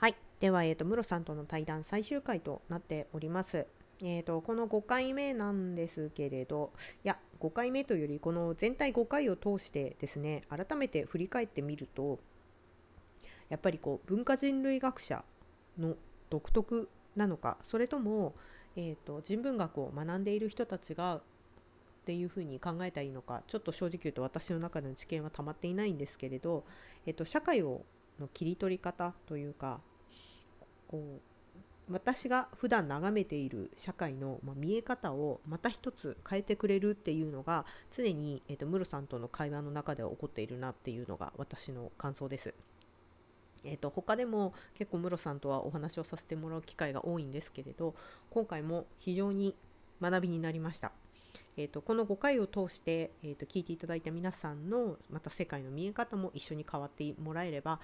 はい。では、えっ、と、ムロさんとの対談最終回となっております。えっ、と、この5回目なんですけれど、いや、5回目というより、この全体5回を通してですね、改めて振り返ってみると、やっぱりこう、文化人類学者の独特なのか、それとも、えっ、と、人文学を学んでいる人たちが、っていうふうに考えたらいいのか、ちょっと正直言うと私の中での知見は溜まっていないんですけれど、えっ、と、社会をの切り取り方というか、こう私が普段眺めている社会の、ま、見え方をまた一つ変えてくれるっていうのが常に、えー、とムロさんとの会話の中では起こっているなっていうのが私の感想です。えー、と他でも結構ムロさんとはお話をさせてもらう機会が多いんですけれど今回も非常に学びになりました。えー、とこの5回を通して、えー、と聞いていただいた皆さんのまた世界の見え方も一緒に変わってもらえれば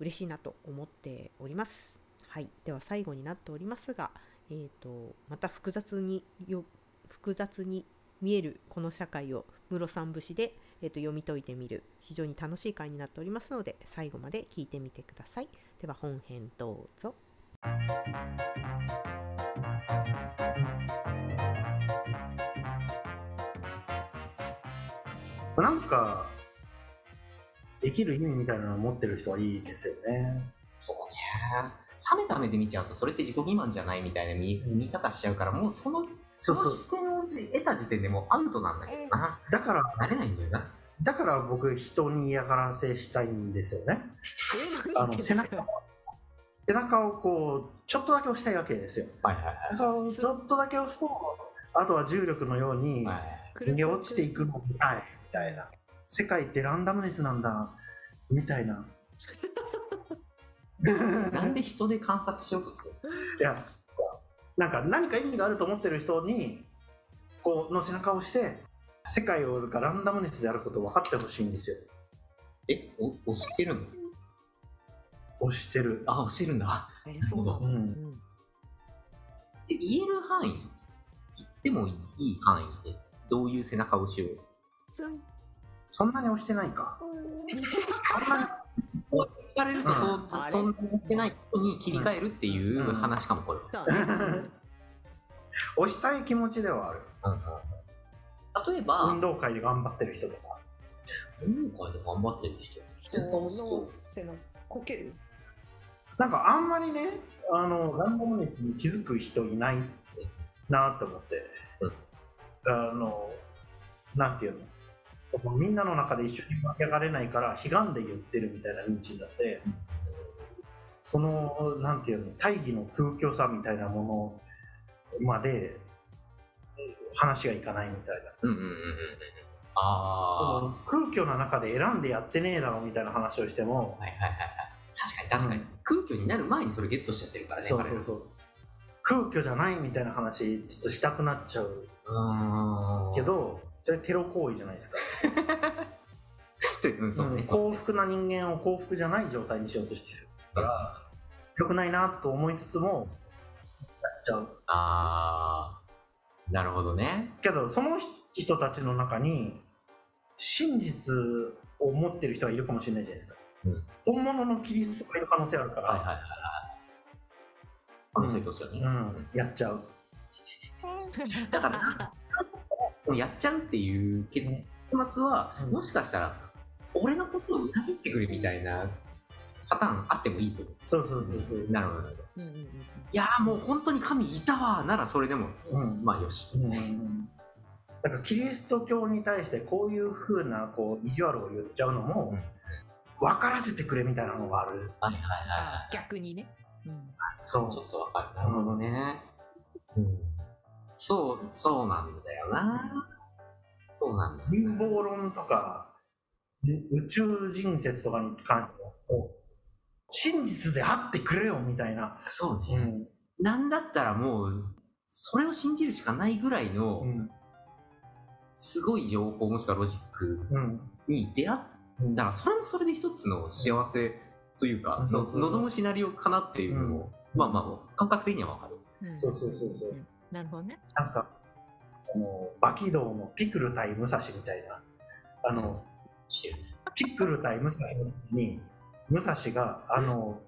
嬉しいなと思っております。はい、では最後になっておりますが、えー、とまた複雑によ複雑に見えるこの社会を室さん節で、えー、と読み解いてみる非常に楽しい回になっておりますので最後まで聞いてみてください。では本編どうぞ。なんか、生きる意味みたいなのを持ってる人はいいですよね。そうね。冷めた目で見ちゃうと、それって自己欺瞞じゃないみたいな見見方しちゃうから、もうその、そそうそうの視点を得た時点でもうアウトなんだけどな。だから、なれないんだよな。だから僕、人に嫌がらせしたいんですよね。あの背中背中をこう、ちょっとだけ押したいわけですよ。はいはい背中をちょっとだけ押すと、あとは重力のようにはい。逃げ落ちていくのみたい、みたいな。世界ってランダムネスなんだ、みたいな。なんで人で観察しようとする？いや、なんか何か意味があると思ってる人に、こう、の背中を押して、世界をがランダムネスであることを分かってほしいんですよ。え、お押してるの？押してる。あ、押してるんだ。えそうなの、うんうんで言える範囲、言ってもいい範囲で、どういう背中押しを。ツンそんなに押してないか。言われるとそう、あれ？そんなにしてないことに切り替えるっていう話かも、これは。押したい気持ちではある。うんうん例えば、運動会で頑張ってる人とか。運動会で頑張ってる人？こける？なんかあんまりね、あの、ランダムネスに気づく人いないなって思って。あの、なんていうの？みんなの中で一緒に盛り上がれないから、悲願で言ってるみたいな認知になって、その、なんていうの、大義の空虚さみたいなものまで、話がいかないみたいな。うんうんうんうんうん。あその空虚な中で選んでやってねえだろみたいな話をしても、あ。はいはいはいはい。確かに確かに。うん空虚になる前にそれゲットしちゃってるからね、そうそうそう空虚じゃないみたいな話ちょっとしたくなっちゃうけどそれテロ行為じゃないですか、うん、そうね。うん幸福な人間を幸福じゃない状態にしようとしてるから良くないなと思いつつもやっちゃうあー、なるほどね。けどその人たちの中に真実を持ってる人がいるかもしれないじゃないですか、うん本物のキリストがいる可能性あるから、はいはいはいはい。可能性としてはね。うん、やっちゃう だから、もうやっちゃうっていう結末は、うんもしかしたら、俺のことを裏切ってくれみたいなパターンあってもいいと思そうそうそうそうう。なるほどなるほど。うんうんうんいやーもう本当に神いたわならそれでも、うんまあよし。うんだからキリスト教に対してこういう風なこう意地悪を言っちゃうのもうん分からせてくれみたいなのがあるはいはいはい逆にね、うんそい。ちょっとわかる。なるほどね。うん。そう、そうなんだよな。そうなんだよ陰謀論とか宇宙人説とかに関してはこう真実であってくれよみたいな、そうね。うん。なんだったらもう、それを信じるしかないぐらいのう、ん。すごい情報もしくはロジックうん。に出会っうん。たら、それもそれで一つの幸せというか、望むシナリオかなっていうのも、まあまあ、感覚的にはわかる。うん。そうそうそうそう。んなるほどねなんかあのバキドウのピクル対武蔵みたいなあの知るね。ピクル対武蔵の時に武蔵があの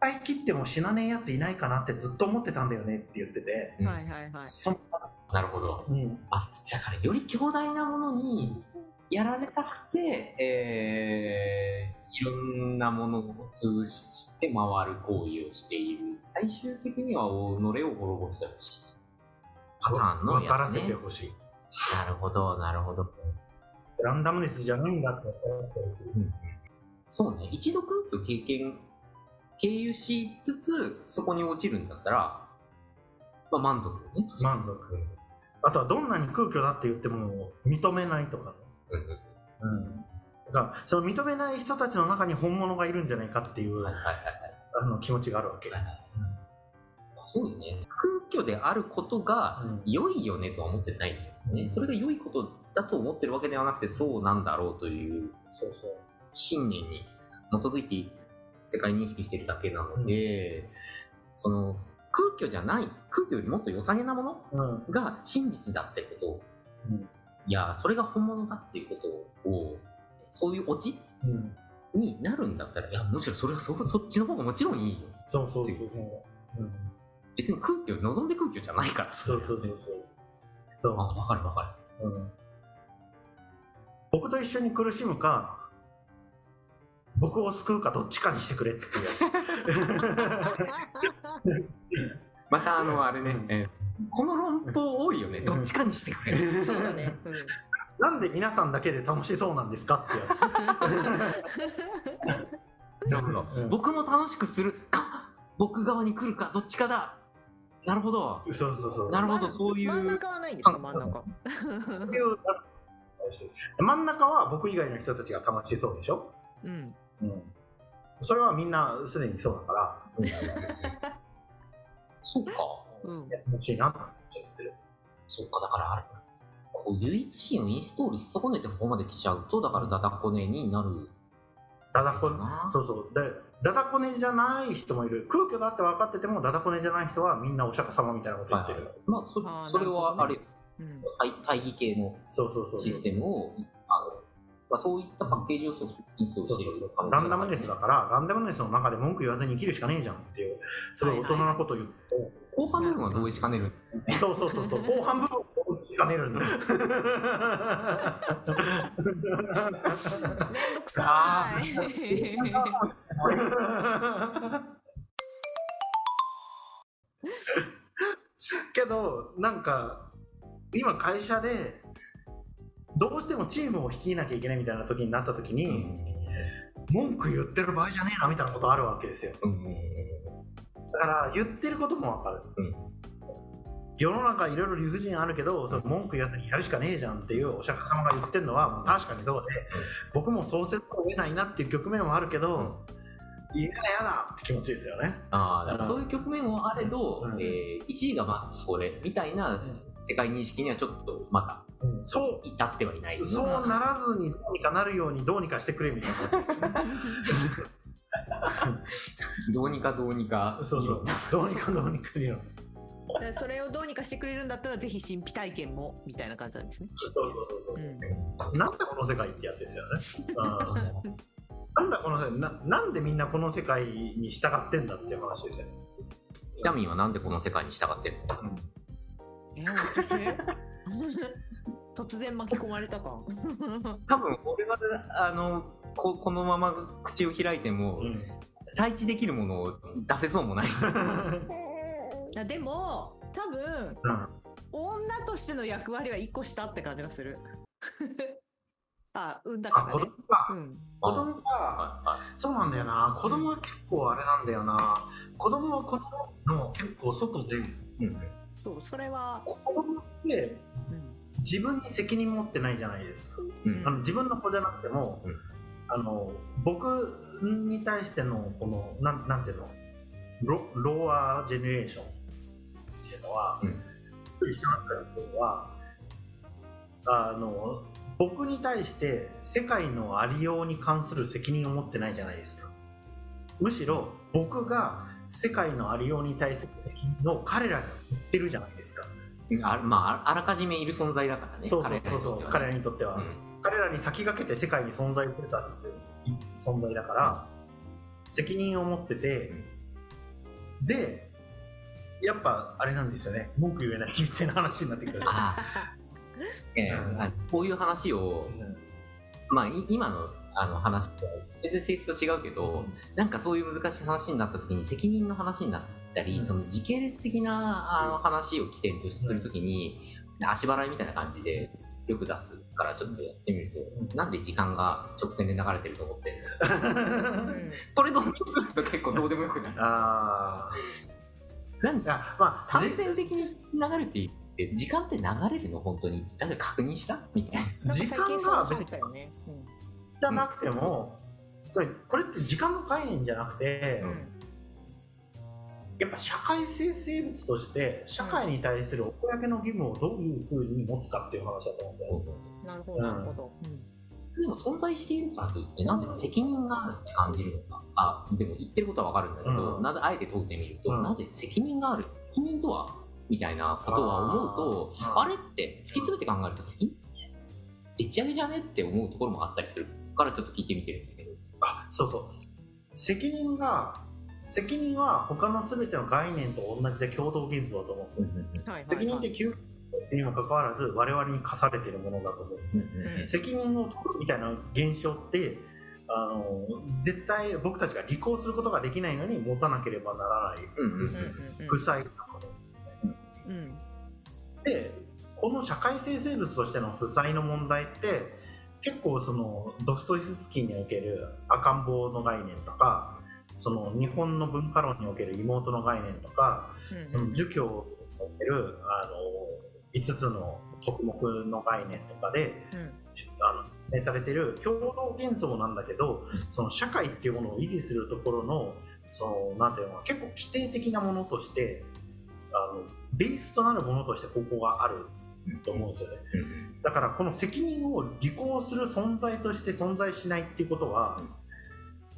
回切っても死なねえやついないかなってずっと思ってたんだよねって言ってて、うんはいはいはいそなるほど。うん、あ、だからより強大なものにやられたくて、えー、いろんなものを通じて回る行為をしている。最終的には己を滅ぼしてほしい。パターンの分からやつね。せてほしい。なるほど、なるほど。ランダムネスじゃないんだって思ってほしい。そうね、一度空気を経験、経由しつつ、そこに落ちるんだったら、まあ満足ね。満足。あとはどんなに空虚だって言っても認めないとか。うんうんうん。だからその認めない人たちの中に本物がいるんじゃないかっていう、はいはいはいあの気持ちがあるわけ。はい。そうよね。空虚であることがうん良いよねとは思ってないんだよね。うんそれが良いことだと思ってるわけではなくて、そうなんだろうという。信念に基づいて世界認識してるだけなので、その空虚じゃない、空虚よりもっと良さげなものうん。が真実だってことを、うんいや、それが本物だっていうことを、そういうオチうん。になるんだったら、いや、むしろそれはそそっちの方がもちろんいいよ。そうそうそうそう。うん。別に空虚、望んで空虚じゃないから、そうそうそうそう。そう。あ、わかるわかうん僕と一緒に苦しむか僕を救うかどっちかにしてくれっていうやる。またあの、あれね、うんえーこの論法多いよね。どっちかにしてくれ。そうだね、うんつなんで皆さんだけで楽しそうなんですかってや なるほどうん僕も楽しくするか、僕側に来るか、どっちかだ。なるほど。つそうそうそう。なるほど、そういう。真ん中はないんですか？真ん中。真ん中は僕以外の人たちが楽しそうでしょ、うん。うん、それはみんなすでにそうだから、そうか。うん。楽しいなって思ってる。そっか、だからあれ、こう、唯一心をインストールし損ねてここまで来ちゃうと、だからダダコネになる。ダダコそうそう。でダダコネじゃない人もいる。空虚だって分かっててもダダコネじゃない人はみんなお釈迦様みたいなこと言ってる、まあ、そあーそれはあれ、うん。大大義系のそうそうそうそう。システムを、あのまあ、そういったパッケージをそうインストールそうそうそう。ランダムネスだからランダムネスの中で文句言わずに生きるしかねえじゃんっていう。すごい大人なこと言って、後半部分は同意しかねる。そうそうそうそう。後半部分を聞かねるんだめんどくさい。けどなんか今会社でどうしてもチームを率いなきゃいけないみたいな時になった時に、文句言ってる場合じゃねえなみたいなことあるわけですようんだから言ってることもわかる、うん世の中いろいろ理不尽あるけどその文句言わずにやるしかねえじゃんっていうお釈迦様が言ってるのはもう確かにそうで、僕もそうせざるを得ないなっていう局面はあるけど、嫌だ嫌だって気持ちですよね。ああ、だからそういう局面はあれど、うん。えー、1位がまあそれみたいな世界認識にはちょっとまうん。そう。た至ってはいないそうならずにどうにかなるようにどうにかしてくれみたいなやつですよね どうにかどうにか。そうそう。どうにかどうにかよでそれをどうにかしてくれるんだったらぜひ神秘体験もみたいな感じなんですね。そうそうそううそう、ん。なんだこの世界ってやつですよね、うん。なんだこの世界ななんでみんなこの世界に従ってんだっていう話ですよ、ビタミンはなんでこの世界に従ってるの？え突然 突然巻き込まれたか。多分俺はあのここのまま口を開いても、うん。対峙できるものを出せそうもない。あでも多分うん。女としての役割は一個下って感じがする。あ産んだからね。供か。うん。子供か。そうなんだよな。子供は結構あれなんだよな。子供は子供の結構外でうん。そうそれは。子供ってうん。自分に責任持ってないじゃないですか。うん。あの自分の子じゃなくても、うん。あの僕に対してのこのなんなんていうの？ロローアージェネレーションいうのは、うん。一緒だったっていうのはあの僕に対して世界のありように関する責任を持ってないじゃないですか。むしろ僕が世界のありように対する責任を彼らに言ってるじゃないですか。あまあああらかじめいる存在だからね。そうそうそうそう彼彼ららにとっては、ね。彼らに先駆けて世界に存在してたっていう存在だから責任を持っててでやっぱあれなんですよね。文句言えないっていう話になってくる。こういう話を、まあ、い今のあの話とは全然性質と違うけど、なんかそういう難しい話になった時に責任の話になったり、うん。その時系列的なあの話を起点とする時に、足払いみたいな感じでよく出すからちょっとやってみると、うん。なんで時間が直線で流れてると思ってるうん これ導入すると結構どうでもよくなる。あなんあいやまあ単線的に流れていって時間って流れるの？本当に。なんか確認した？みたいな。時間が別に。ね。じゃなくても、それこれって時間の概念じゃなくて、うんやっぱ社会性生物として社会に対する公の義務をどういうふうに持つかっていう話だと思うんですよ、なるほど、なるほど。でも存在しているからといってなんで責任があるって感じるのか。あでも言ってることはわかるんだけど、うん。なぜあえて問うてみると、うん。なぜ責任がある責任とはみたいなことは思うとあれって突き詰めて考えると責任ってでっち上げじゃねって思うところもあったりするそこからちょっと聞いてみてるんだけど。あそうそう。責任が責任は他の全ての概念と同じで共同現像だと思うんですよ、はい責任って究極にもかかわらず我々に課されているものだと思うんです。よ、うん責任を取るみたいな現象ってあの絶対僕たちが履行することができないのに持たなければならないうんうんうん負債なものですね、うん。でこの社会性生物としての負債の問題って結構そのドストエフスキーにおける赤ん坊の概念とかその日本の文化論における妹の概念とかうん。その儒教におけるあの5つの徳目の概念とかでうん。あの説明されてる共同幻想なんだけどその社会っていうものを維持するところのそのなんていうの結構規定的なものとしてあのベースとなるものとしてここがあると思うんですよね。うん。だからこの責任を履行する存在として存在しないっていうことは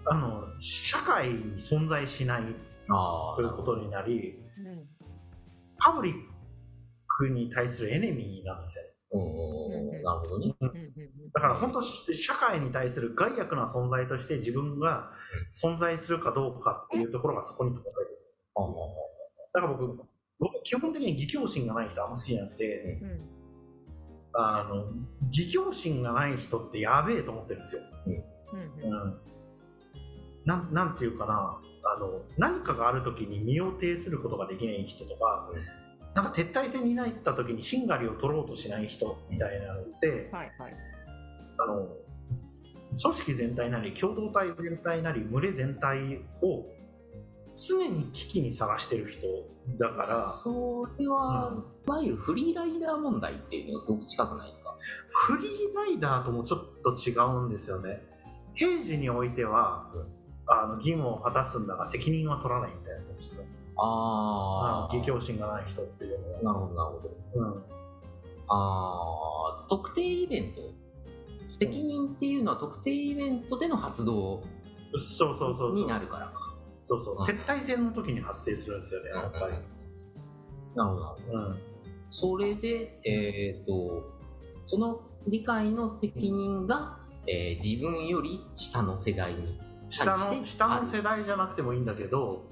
あの社会に存在しないあということになりうん。パブリックに対するエネミーなんですよ。ねうんうんうん。なるほどね。うんうんだから本当社会に対する害悪な存在として自分が存在するかどうかっていうところがそこに問われる。だから僕僕基本的に義教心がない人あんま好きじゃなくてうん。あの義教心がない人ってやべえと思ってるんですよ、うんうんうん、なんなんていうかな。あの何かがある時に身を挺することができない人とか、なんか撤退戦に入った時にしんがりを取ろうとしない人みたいなのって、はいはい。あの組織全体なり共同体全体なり群れ全体を常に危機にさらしてる人だかそれは、ら、うん。いわゆるフリーライダー問題っていうのがすごく近くないですか？フリーライダーともちょっと違うんですよね。平時においては、あの義務を果たすんだが責任は取らないみたいなああの義教心がない人っていうのは、なるほどなるほど。うん。あー。特定イベント責任っていうのは特定イベントでの発動。そうそうそうになるから。そうそう。うん。撤退戦の時に発生するんですよねやっぱり、なるほどなるほど。うん。それでえっ、とその理解の責任が、えー自分より下の世代に下の下の世代じゃなくてもいいんだけど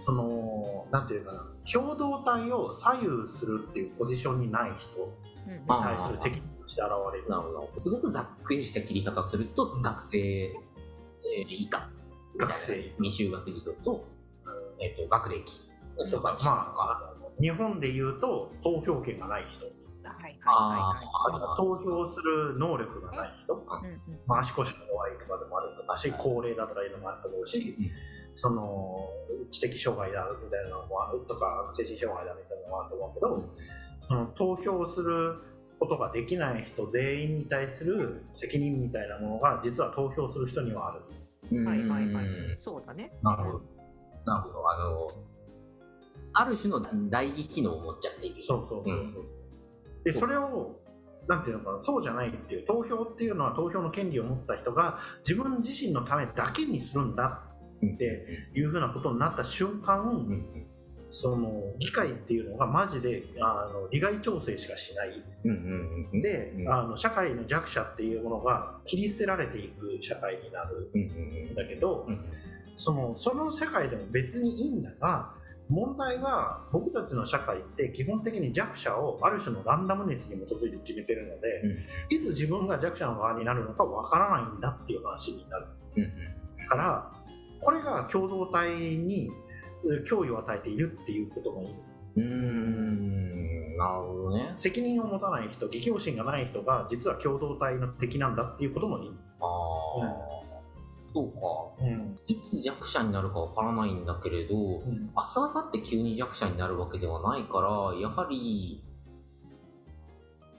そのなんていうかな共同体を左右するっていうポジションにない人にうん。ま対する責任として現れる。なるほど。すごくざっくりした切り方すると学生、えー以下学生。未就学児童と,、えー、と学歴の人たちとか、まああの日本で言うと投票権がない人。投票する能力がない人、いはいうんうん。まあ、足腰が弱いとかでもあるとかし高齢だとかいうのもあると思うし、うんその知的障害だみたいなのもあるとか精神障害だみたいなのもあると思うけど、その投票することができない人全員に対する責任みたいなものが実は投票する人にはある。うんはいはいはいうんそうだねなるほど。なるほど。あの、ある種の代議機能を持っちゃっている。そうそうそうそう。うんでそれをなんていうのかなそうじゃないっていう投票っていうのは投票の権利を持った人が自分自身のためだけにするんだうんっていうふうなことになった瞬間、うんうんその議会っていうのがマジであの利害調整しかしない。うんうんうんで、うんあの社会の弱者っていうものが切り捨てられていく社会になる。うんうんんだけど、うんそのその社会でも別にいいんだが問題は僕たちの社会って基本的に弱者をある種のランダムネスに基づいて決めてるので、いつ自分が弱者の側になるのかわからないんだっていう話になる。うんうん。からこれが共同体にえ脅威を与えているっていうことがいい。んですうーんなるほどね。責任を持たない人義兄心がない人が実は共同体の敵なんだっていうこともいい。んです、ああ、そうか。うん。いつ弱者になるかわからないんだけれど、うん。明日明後日急に弱者になるわけではないからやはりい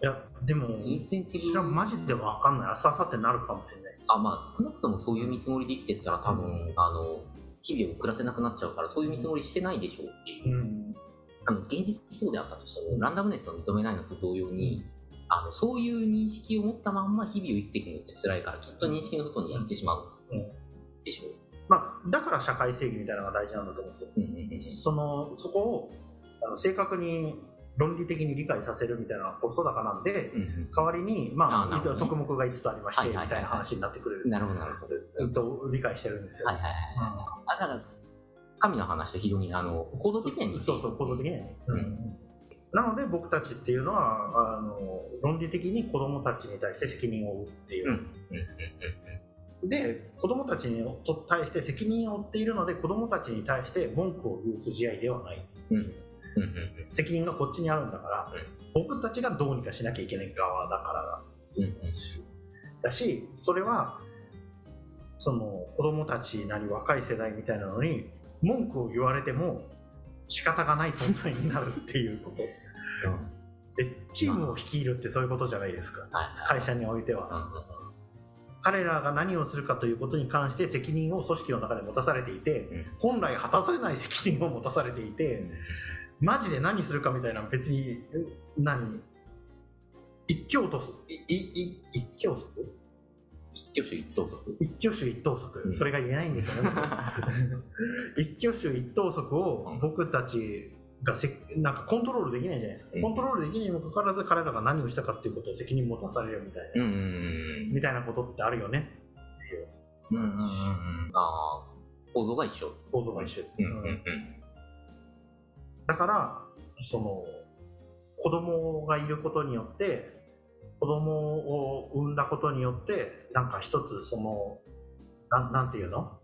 やでもインセンティブそれはマジで分かんない。明日明後日になるかもしれないあまあ少なくともそういう見積もりで生きてったら多分、あの日々を暮らせなくなっちゃうからそういう見積もりしてないでしょうっていう、ん。あの現実そうであったとしてもランダムネスを認めないのと同様にあのそういう認識を持ったまんま日々を生きていくのって辛いからきっと認識の外にやってしまううん。でしょう、まあ、だから社会正義みたいなのが大事なんだと思うんですよ。うんうんうん。そのそこをあの正確に論理的に理解させるみたいな子育かなんで、うんうん。代わりに、まあ、あね。特目が5つありまして、みたいな話になってくる、なるほどなるほど。うん。と理解してるんですよ。はいはいはいあだから神の話と非常にあの構造的にそうそう、構造的にはね。うん。うん。なので僕たちっていうのはあの論理的に子供たちに対して責任を負うっていう、うんうんうん。で子供たちにと対して責任を負っているので子供たちに対して文句を言う筋合いではない。うんうんうんうん。責任がこっちにあるんだから、僕たちがどうにかしなきゃいけない側だからだ。うんうん。だしそれはその子供たちなり若い世代みたいなのに文句を言われても仕方がない存在になるっていうこと。うん。でチームを率いるってそういうことじゃないですか。はい会社においては。うんうん彼らが何をするかということに関して責任を組織の中で持たされていてうん。本来果たせない責任を持たされていてマジで何するかみたいな別にうん何？一挙とすいいい一挙足一挙手一投足一挙手一投足、うん。それが言えないんですよね。一挙手一投足を僕たちがせなんかコントロールできないじゃないですか、うん。コントロールできないにもかかわらず彼らが何をしたかっていうことを責任持たされるみたいな、うんみたいなことってあるよね。うんうんうんうん。ああ構造が一緒。構造が一緒、うんうん。うんだからその子供がいることによって子供を産んだことによってなんか一つそのなんなんていうの？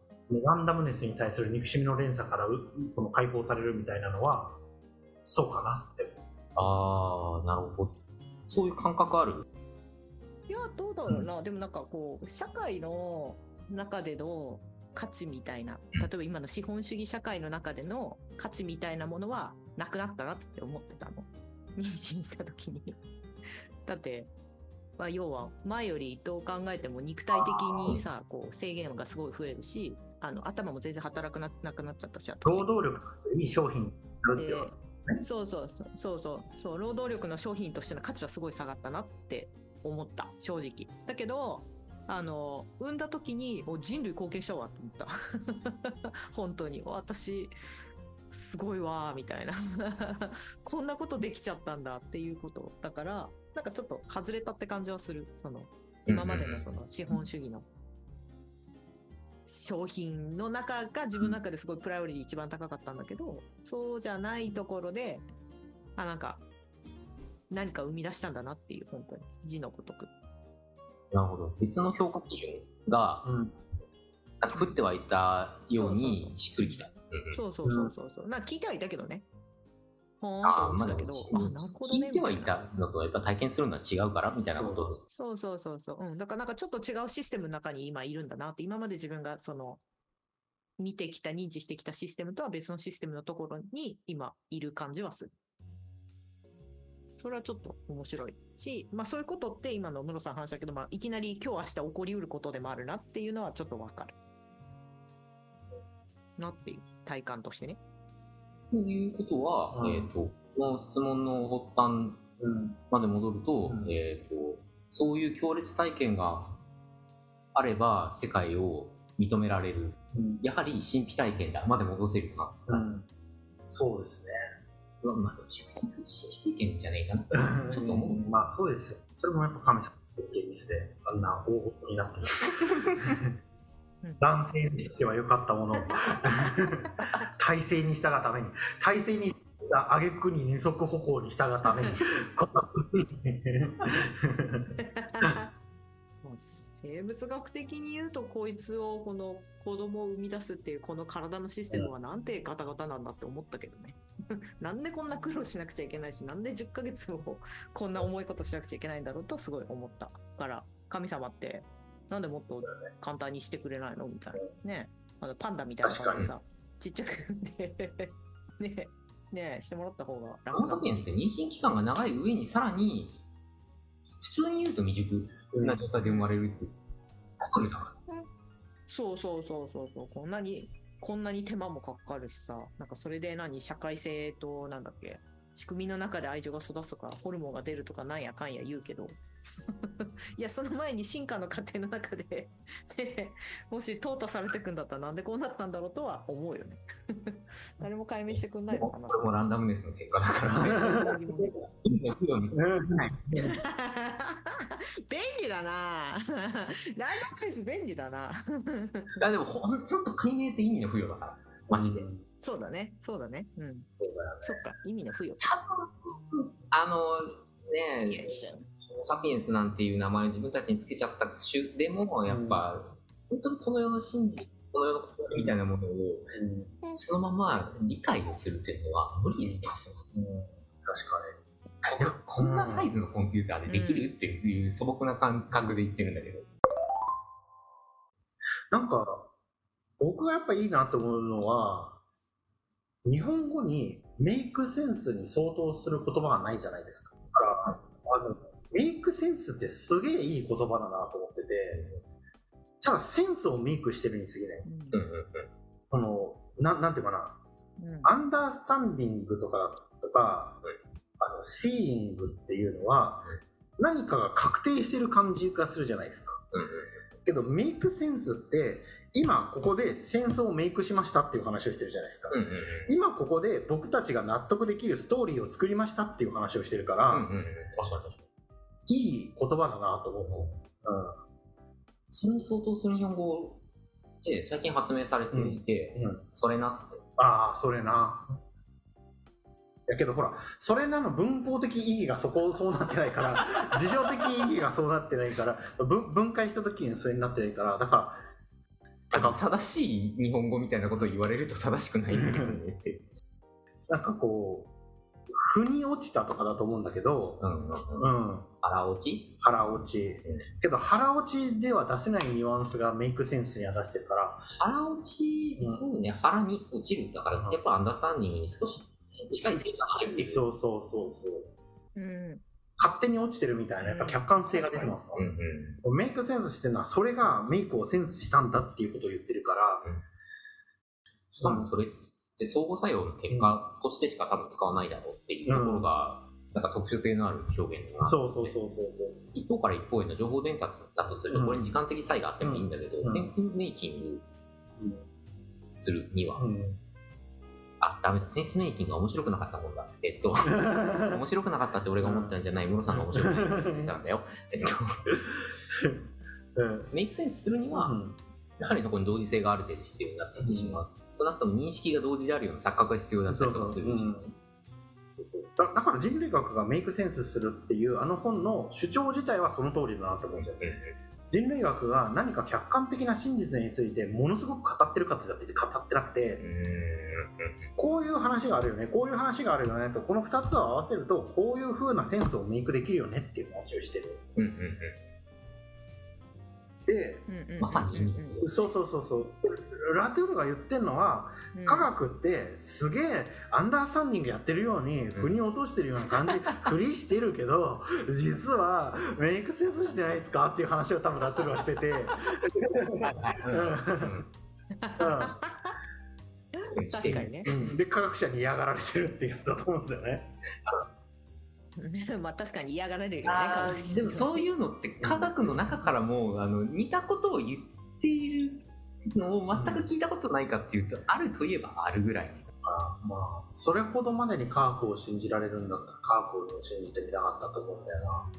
ランダムネスに対する憎しみの連鎖からうこの解放されるみたいなのはそうかなって。ああなるほど。そういう感覚ある？いやどうだろうな、でもなんかこう社会の中での価値みたいな例えば今の資本主義社会の中での価値みたいなものはなくなったなって思ってたの。妊娠した時に。だって、まあ、要は前よりどう考えても肉体的にさこう制限がすごい増えるしあの頭も全然働くななくなっちゃったし私。労働力いい商品でそうそうそうそう。そう労働力の商品としての価値はすごい下がったなって思った正直。だけどあの産んだ時にもう人類貢献したわと思った。本当に。私すごいわーみたいな。こんなことできちゃったんだっていうこと。だからなんかちょっと外れたって感じはする。その今までのその資本主義の商品の中が自分の中ですごいプライオリティ一番高かったんだけどそうじゃないところであなんか何か生み出したんだなっていう本当に。字のごとくなるほど。別の評価基準がうん。なんか降ってはいたようにしっくりきた。そうそうそうそうそう。なんか聞いてはいたけどね。ほーんああと思ってたけど。まあでもあなるほどね聞いてはいたのとやっぱ体験するのは違うからみたいなこと。そうそうそうそう。うん。だからなんかちょっと違うシステムの中に今いるんだなって、今まで自分がその、見てきた、認知してきたシステムとは別のシステムのところに今いる感じはする。それはちょっと面白いし、まあそういうことって今の室さんの話だけど、まあいきなり今日明日起こりうることでもあるなっていうのはちょっとわかる。なっていう体感としてね。ということは、うんえっ、と、この質問の発端うんまで戻ると、うんえっ、と、そういう強烈体験があれば世界を認められる。うんやはり神秘体験だまで戻せるなって感じ。そうですねうわまあ、でも出産って神秘体験じゃねえかな。ちょっと思う。まあそうですよ。それもやっぱ神様のケースであんな大事になって男性にしては良かったもの。を体制に従うために。体制にあげくに二足歩行に従うために。こんな生物学的に言うとこいつをこの子供を生み出すっていうこの体のシステムはなんてガタガタなんだって思ったけどね。なんでこんな苦労しなくちゃいけないしなんで10ヶ月もこんな重いことしなくちゃいけないんだろうとすごい思ったから神様ってなんでもっと簡単にしてくれないのみたいな。ねあのパンダみたいな感じでさちっちゃくで ねねしてもらった方がホ楽だモサピエンスって妊娠期間が長い上にさらに普通に言うと未熟な状態で生まれるってうん。そうそうそうそうそう。こんなにこんなに手間もかかるしさ。なんかそれで何社会性となんだっけ。仕組みの中で愛情が育つとかホルモンが出るとかなんやかんや言うけど。いやその前に進化の過程の中でねもし淘汰されてくんだったらなんでこうなったんだろうとは思うよね。誰も解明してくんないのかな。もランダムネスの結果だから。便利だな。ランダムネス便利だな。いやでもほんほんと解明って意味の不要だから。マジで、そうだね。そうだね。うん。そうだよね。そっか。意味の付与あのねえサピエンスなんていう名前を自分たちにつけちゃった種でもやっぱ、本当にこの世の真実この世のことみたいなものをそのまま理解をするっていうのは無理だと思う。うん。確かに。ここんなサイズのコンピューターでできるっていう素朴な感覚で言ってるんだけど。なんか僕がやっぱいいなと思うのは日本語にメイクセンスに相当する言葉がないじゃないですか。だからあのメイクセンスってすげえいい言葉だなと思っててただセンスをメイクしてるに過ぎないうんうんのななんていうかなうんアンダースタンディングとかとか、はいあのシーイングっていうのは、何かが確定してる感じがするじゃないですか。けどメイクセンスって今ここで戦争をメイクしましたっていう話をしてるじゃないですか。うんうん今ここで僕たちが納得できるストーリーを作りましたっていう話をしてるから、うんうんうん。確かに確かに。いい言葉だなと思うんですよ。それに相当する日本語で最近発明されていて、うんうんそれなって。ああそれな。やけどほらそれなの文法的意義がそこそうなってないから 事情的意義がそうなってないから分分解した時にそれになってないからだからなんか正しい日本語みたいなことを言われると正しくないんだけどねって。なんかこう腑に落ちたとかだと思うんだけど、うんうんうん。うん、腹落ち？腹落ち。けど腹落ちでは出せないニュアンスがメイクセンスには出してるから。腹落ち、うん。そうね、腹に落ちる。だからうん。やっぱアンダースタンディングに少し近い線が入ってる。そうそうそうそう。うん。勝手に落ちてるみたいなやっぱ客観性が出てますうんうん。メイクセンスしてるのはそれがメイクをセンスしたんだっていうことを言ってるから、しかもそれって相互作用の結果としてしか多分使わないだろうっていうところが、なんか特殊性のある表現だな。そうそうそうそうそう一方から一方への情報伝達だとすると、うん。これに時間的差異があってもいいんだけど、うん。センスメイキングするには、うん。あ、ダメだ、センスメイキングが面白くなかったもんだ。えっと、面白くなかったって俺が思ったんじゃない、ムロさんが面白くないって言ってたんだよ。えっと、うん。メイクセンスするには、やはりそこに同時性がある程度必要になってきてしまう。少なくとも認識が同時であるような錯覚が必要だったりとかするし、そうそううん。そうそう。だだから人類学がメイクセンスするっていうあの本の主張自体はその通りだなと思うんですよ人類学が何か客観的な真実についてものすごく語ってるかって言ったら別に語ってなくてこういう話があるよねこういう話があるよねとこの2つを合わせるとこういう風なセンスをメイクできるよねっていう話をしてる。うんうんうんでうんうんまさに意味。そうそうそうそう。ラトゥールが言ってるのはうん。科学ってすげえアンダースタンディングやってるように腑に落としてるような感じ、ふりしてるけど実はメイクセンスしてないですか？っていう話を多分ラトゥールはしてて、うん。うん。確かにね。で科学者に嫌がられてるってやつだと思うんですよね。まあ確かに嫌がられるよね、あーでもそういうのって科学の中からもあの似たことを言っているのを全く聞いたことないかっていうと、あるといえばあるぐらいまあそれほどまでに科学を信じられるんだったら科学を信じてみたかったと思うんだよな。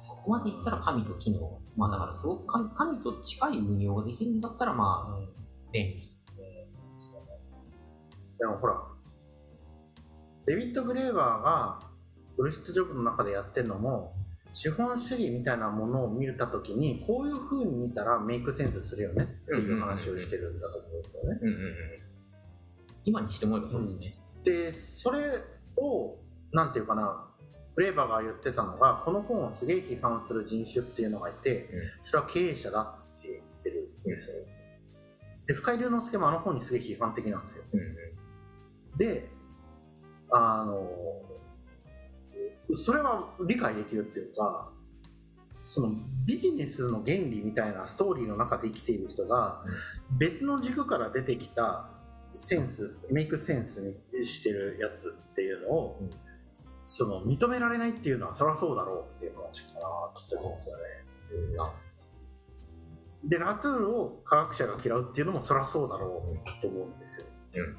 そこまでいったら神と機能。まあだからすごく神神と近い運用ができるんだったらまあ便利。でもほら、デビッド・グレーバーがブルシット・ジョブの中でやってるのも、資本主義みたいなものを見たときに、こういう風に見たらメイクセンスするよねっていう話をしてるんだと思うんですよね。うんうんうん。今にして思えばそうですね。で、それを、なんていうかな、グレーバーが言ってたのが、この本をすげえ批判する人種っていうのがいて、うんそれは経営者だって言ってるんですよ。で、深井龍之介もあの本にすげえ批判的なんですよ。うんうんで、あの、それは理解できるっていうか、そのビジネスの原理みたいなストーリーの中で生きている人が、別の軸から出てきたセンス、メイクセンスにしてるやつっていうのを、うんその認められないっていうのはそりゃそうだろうっていう話かなって思うんですよね。うんなで、ラトゥールを科学者が嫌うっていうのもそりゃそうだろうと思うんですよ。うん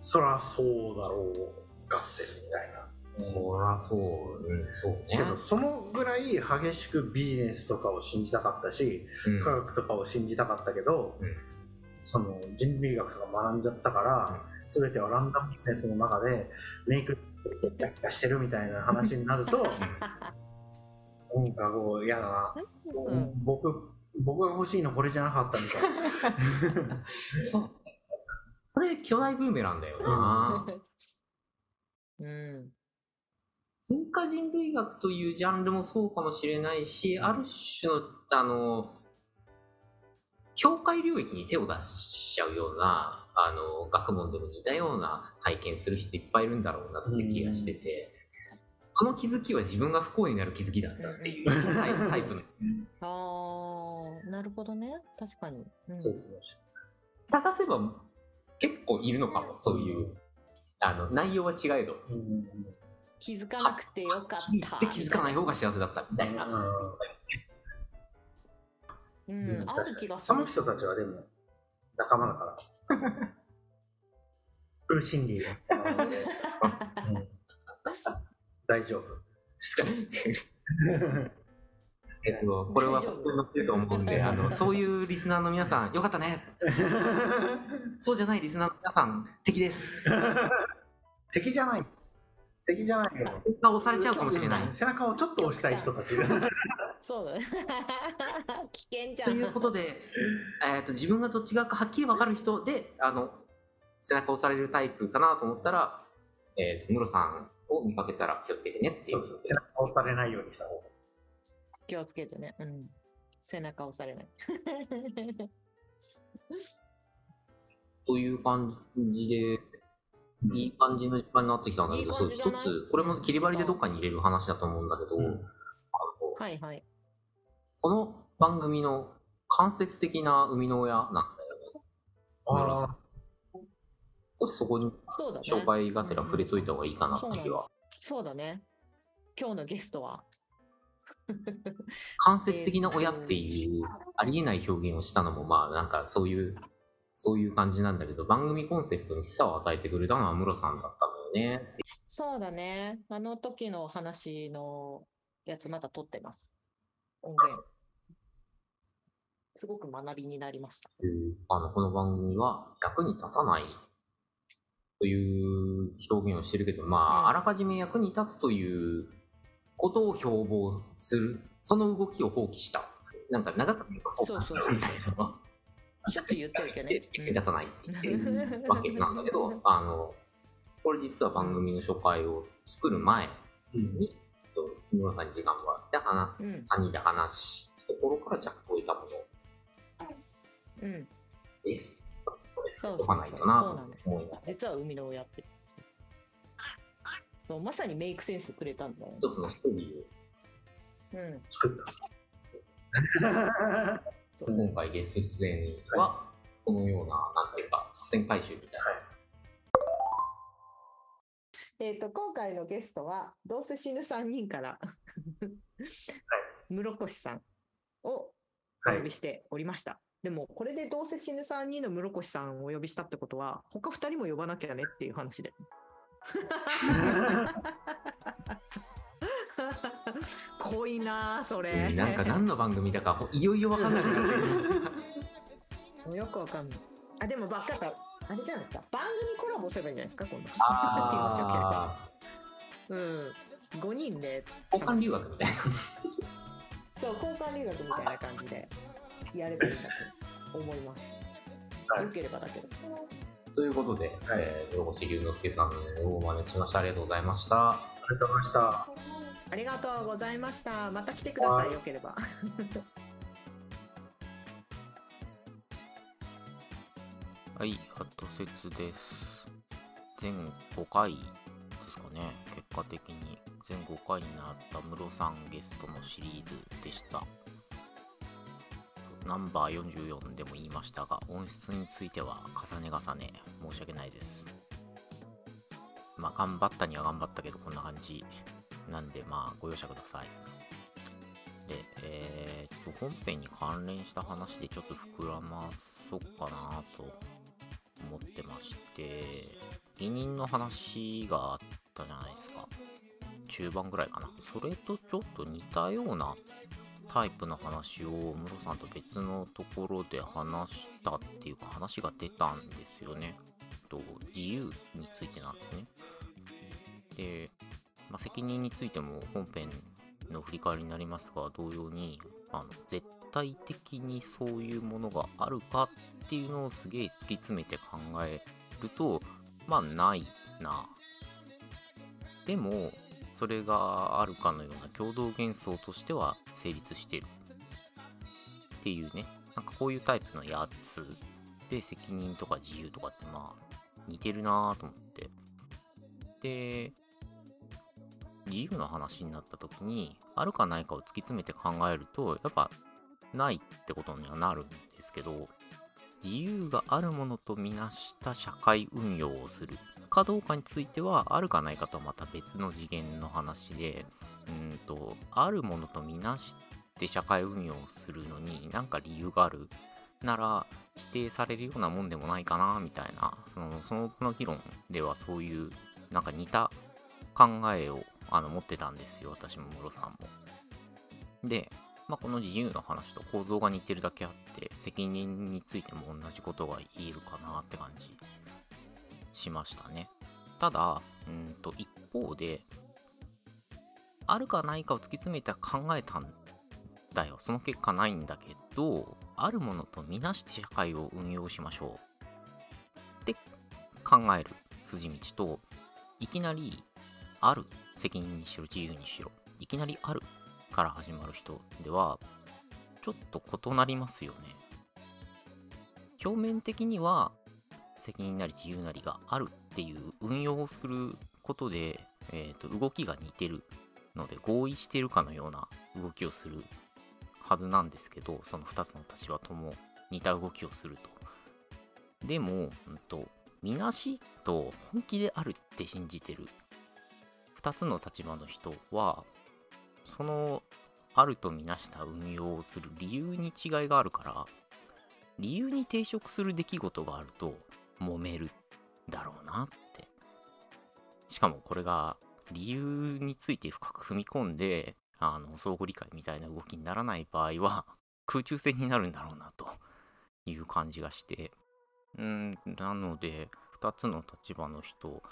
そりゃそうだろう合戦みたいな。そらそう、うん、そうねけ。どそのぐらい激しくビジネスとかを信じたかったし、うん科学とかを信じたかったけど、うんその人類学とか学んじゃったから、全てはランダムビジネスの中でメイクしてるみたいな話になるとなんかこう嫌だな、うん僕僕が欲しいのこれじゃなかったみたいな そう。それ巨大ブーメランだよな。うん。文化人類学というジャンルもそうかもしれないし、ある種の、あの、境界領域に手を出しちゃうような、あの、学問でも似たような体験する人いっぱいいるんだろうなっていう気がしてて、この気づきは自分が不幸になる気づきだったっていう タイプの。ああ、なるほどね。確かに。うんそう探せば結構いるのかも、そういう。あの、内容は違えど、うん気づかなくてよかった。言って気づかない方が幸せだったみたいな。うん、ある気がする。その人たちはでも仲間だから。苦 心理が、うん大丈夫。えっと、これは本当に載ってると思うんで、あの、そういうリスナーの皆さん、よかったね。そうじゃないリスナーの皆さん、敵です。敵じゃない。敵じゃないよ。背中押されちゃうかもしれない。背中をちょっと押したい人たち。そうだね。危険じゃとん。いうことで、えっと、自分がどっち側かはっきり分かる人で、あの、背中押されるタイプかなと思ったら、えっと、ムロさんを見かけたら気をつけてねっていそううそう。背中を押されないようにした方が。気をつけてね。うん。背中押されない。という感じで、いい感じの時間になってきたんだけど、一つ、これも切り張りでどっかに入れる話だと思うんだけど、はいはい。この番組の間接的な生みの親なんだよね。ああ、少しそこに。紹介がてら触れといた方がいいかなっていうは。そうだね。今日のゲストは。間接的な親っていうありえない表現をしたのもまあなんかそういう、そういう感じなんだけど、番組コンセプトに示唆を与えてくれたのはムロさんだったのよね。そうだね。あの時の話のやつまだ撮ってます。音源。すごく学びになりました。あの、この番組は役に立たないという表現をしてるけど、まあ、うんあらかじめ役に立つということを標榜する、その動きを放棄した。なんか長く言うと放棄そうそうみたいな。しょっちゅう言ってるけどね。役に立たないって言ってるわけなんだけど、あの、これ実は番組の初回を作る前に、木村さんに時間もらって話、うん。うん。3人で話したところから若干置いたものうん。です。そうそう解かないそう。となそうなんです思います。実は海の親って。そうまさにメイクセンスくれたんだよ。一つのストーリーをうん。作った。そ う今回ゲスト出演は、そのような、なんていうか、河川回収みたいな。えっ、と、今回のゲストは、どうせ死ぬ3人から、室越さんをおはい呼びしておりました。でも、これでどうせ死ぬ3人の室越さんをお呼びしたってことは、他2人も呼ばなきゃねっていう話で。濃いなそれ。なんか何の番組だかほいよいよ分かんなくなってよくわかんない。あでもばっかった。あれじゃないですか。番組コラボすればいいんじゃないですか今度。あうん5人で。ー交換留学みたいな。そう交換留学みたいな感じで。やればいいんだと思います、はい。よければだけど。ということで、えー、室越龍之介さんをお招きしました。ありがとうございました。ありがとうございました。ありがとうございましたまた来てくださはいいよければ はい、ハット説です。全5回ですかね、結果的に。全5回になったムロさんゲストのシリーズでした。ナンバー44でも言いましたが、音質については重ね重ね申し訳ないです。まあ、頑張ったには頑張ったけど、こんな感じ。なんで、まあ、ご容赦ください。で、えー、と、本編に関連した話でちょっと膨らまそうかなと思ってまして、委任の話があったじゃないですか。中盤ぐらいかな。それとちょっと似たようなタイプの話をムロさんと別のところで話したっていうか話が出たんですよね。と自由についてなんですね。で、まあ、責任についても本編の振り返りになりますが同様にあの絶対的にそういうものがあるかっていうのをすげえ突き詰めて考えるとまあないな。でもそれがあるかのような共同幻想としては成立してる。っていうね。なんかこういうタイプのやつで責任とか自由とかってまあ似てるなと思って。で自由の話になった時にあるかないかを突き詰めて考えるとやっぱないってことにはなるんですけど自由があるものとみなした社会運用をするかどうかについてはあるかないかとはまた別の次元の話でうんとあるものとみなして社会運用をするのに何か理由があるなら否定されるようなもんでもないかなみたいなそのそのの議論ではそういうなんか似た考えをあの持ってたんですよ私もムロさんも。で、まあ、この自由の話と構造が似てるだけあって責任についても同じことが言えるかなって感じしましたね。ただうんと一方であるかないかを突き詰めて考えたんだよ。その結果ないんだけどあるものとみなして社会を運用しましょう。って考える筋道といきなりある責任にしろ自由にしろいきなりあるから始まる人ではちょっと異なりますよね。表面的には責任なり自由なりがあるっていう運用をすることで、えー、と動きが似てるので合意してるかのような動きをするはずなんですけどその2つの立場とも似た動きをすると。でも、うんと、みなしと本気であるって信じてる2つの立場の人はそのあるとみなした運用をする理由に違いがあるから理由に抵触する出来事があると揉めるだろうなって。しかもこれが理由について深く踏み込んであの相互理解みたいな動きにならない場合は空中戦になるんだろうなという感じがして。うんなので2つの立場の人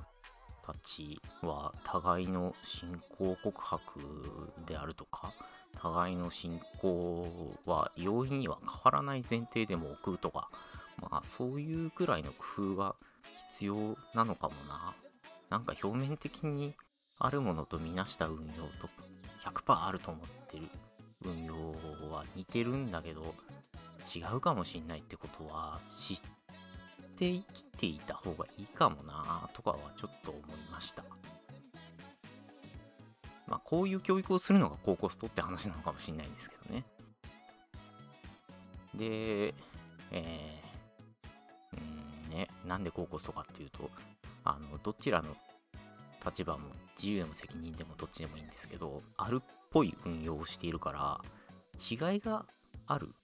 たちは互いの信仰告白であるとか互いの信仰は容易には変わらない前提でも置くとかまあそういうくらいの工夫が必要なのかもな。なんか表面的にあるものとみなした運用と100%あると思ってる運用は似てるんだけど違うかもしんないってことは知って生きていた方がいいかもなとかはちょっと思いました。まあこういう教育をするのが高コストって話なのかもしんないんですけどね。でえー、うんねなんで高コストかっていうとあのどちらの立場も自由でも責任でもどっちでもいいんですけどあるっぽい運用をしているから違いがある。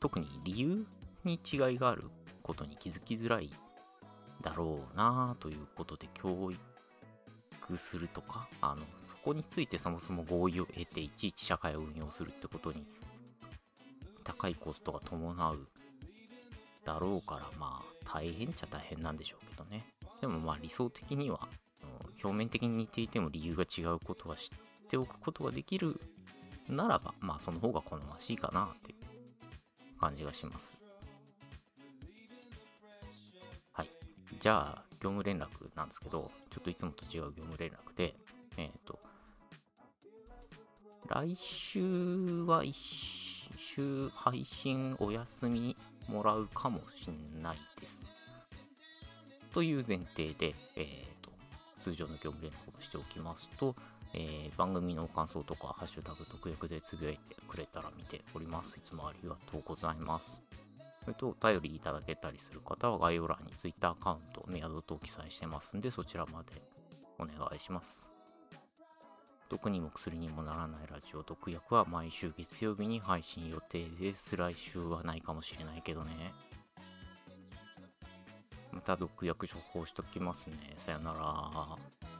特に理由に違いがあることに気づきづらいだろうなということで教育するとかあのそこについてそもそも合意を得ていちいち社会を運用するってことに高いコストが伴うだろうからまあ大変っちゃ大変なんでしょうけどね。でもまあ理想的には表面的に似ていても理由が違うことは知っておくことができるならばまあその方が好ましいかなっていう感じがします。じゃあ業務連絡なんですけどちょっといつもと違う業務連絡でえっ、と来週は一週配信お休みもらうかもしんないです。という前提で、えーと通常の業務連絡をしておきますと、えー番組の感想とか、ハッシュタグ特約でつぶやいてくれたら見ております。いつもありがとうございます。それと、お便りいただけたりする方は概要欄に Twitter アカウント、メアドと記載してますんで、そちらまでお願いします。毒にも薬にもならないラジオ毒薬は毎週月曜日に配信予定です。来週はないかもしれないけどね。また毒薬処方しときますね。さよなら。